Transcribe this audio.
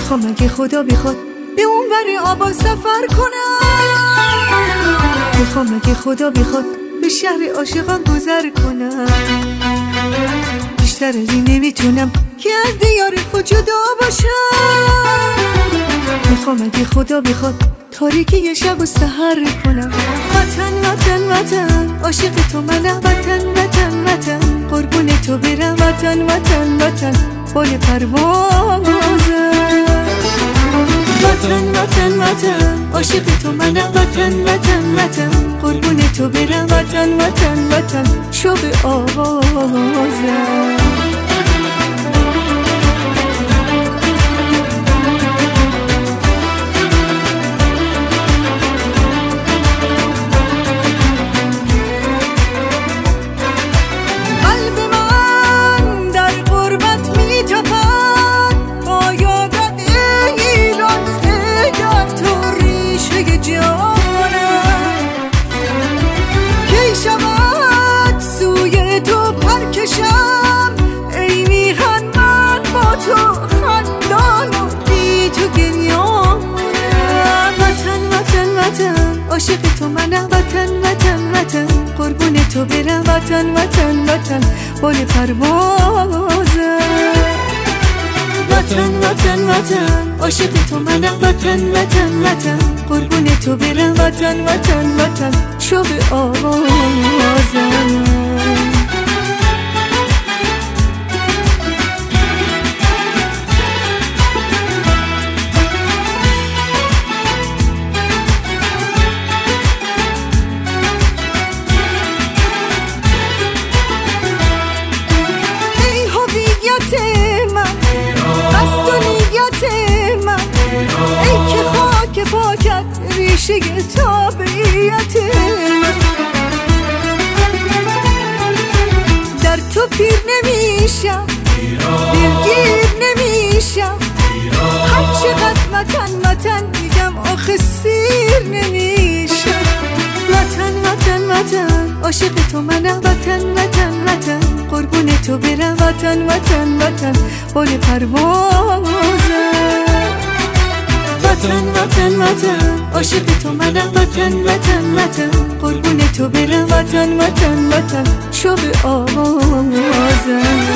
می‌خوام اگه خدا بخواد به اون بری آبا سفر کنم. می‌خوام اگه خدا بخواد به شهر عاشقان گذر کنم. بیشتر از این نمی‌تونم که از دیار خود جدا باشم. می‌خوام اگه خدا بخواد تاریکی یه شب و سهر کنم. وطن وطن وطن عاشق تو منم. وطن وطن وطن قربون تو برم. وطن وطن وطن بال پروازم. وطن وطن وطن عاشق تو منم. وطن وطن وطن قربون تو برم. وطن وطن وطن شب آوازم. عاشق تو منم وطن وطن وطن. قربون تو برم وطن وطن وطن. بال پروازم. وطن وطن وطن. عاشق تو منم وطن وطن وطن. قربون تو برم وطن وطن وطن. شب آوازم. نمیشم. دلگیر نمیشم. هر چقدر وطن وطن میگم آخه سیر نمیشم. وطن وطن وطن عاشق تو منم. وطن وطن وطن قربون تو برم. وطن وطن وطن بال پروازم. وطن وطن وطن عاشق تو منم. وطن وطن وطن قربون تو برم. وطن وطن وطن شب آوازم.